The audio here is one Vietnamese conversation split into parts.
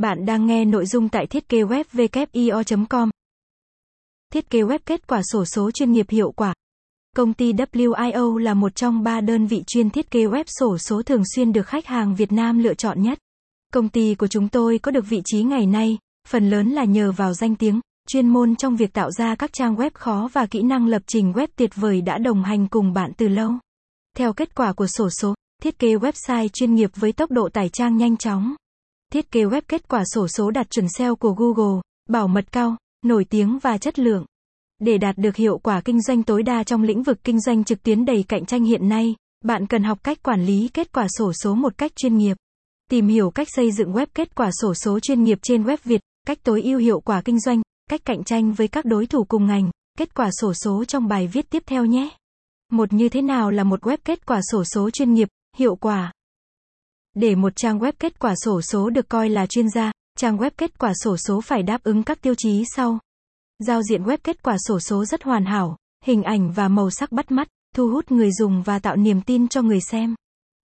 Bạn đang nghe nội dung tại thiết kế web com Thiết kế web kết quả sổ số chuyên nghiệp hiệu quả. Công ty WIO là một trong ba đơn vị chuyên thiết kế web sổ số thường xuyên được khách hàng Việt Nam lựa chọn nhất. Công ty của chúng tôi có được vị trí ngày nay, phần lớn là nhờ vào danh tiếng, chuyên môn trong việc tạo ra các trang web khó và kỹ năng lập trình web tuyệt vời đã đồng hành cùng bạn từ lâu. Theo kết quả của sổ số, thiết kế website chuyên nghiệp với tốc độ tải trang nhanh chóng. Thiết kế web kết quả sổ số đạt chuẩn SEO của Google, bảo mật cao, nổi tiếng và chất lượng. Để đạt được hiệu quả kinh doanh tối đa trong lĩnh vực kinh doanh trực tuyến đầy cạnh tranh hiện nay, bạn cần học cách quản lý kết quả sổ số một cách chuyên nghiệp. Tìm hiểu cách xây dựng web kết quả sổ số chuyên nghiệp trên web Việt, cách tối ưu hiệu quả kinh doanh, cách cạnh tranh với các đối thủ cùng ngành, kết quả sổ số trong bài viết tiếp theo nhé. Một như thế nào là một web kết quả sổ số chuyên nghiệp, hiệu quả? Để một trang web kết quả sổ số được coi là chuyên gia, trang web kết quả sổ số phải đáp ứng các tiêu chí sau. Giao diện web kết quả sổ số rất hoàn hảo, hình ảnh và màu sắc bắt mắt, thu hút người dùng và tạo niềm tin cho người xem.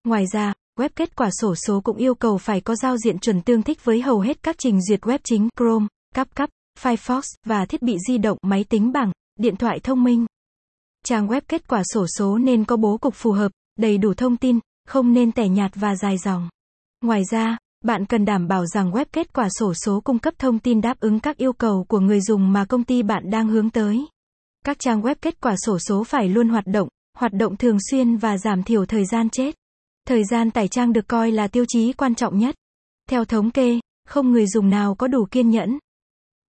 Ngoài ra, web kết quả sổ số cũng yêu cầu phải có giao diện chuẩn tương thích với hầu hết các trình duyệt web chính Chrome, CapCut, Firefox và thiết bị di động, máy tính bảng, điện thoại thông minh. Trang web kết quả sổ số nên có bố cục phù hợp, đầy đủ thông tin, không nên tẻ nhạt và dài dòng. Ngoài ra, bạn cần đảm bảo rằng web kết quả sổ số cung cấp thông tin đáp ứng các yêu cầu của người dùng mà công ty bạn đang hướng tới. Các trang web kết quả sổ số phải luôn hoạt động, hoạt động thường xuyên và giảm thiểu thời gian chết. Thời gian tải trang được coi là tiêu chí quan trọng nhất. Theo thống kê, không người dùng nào có đủ kiên nhẫn,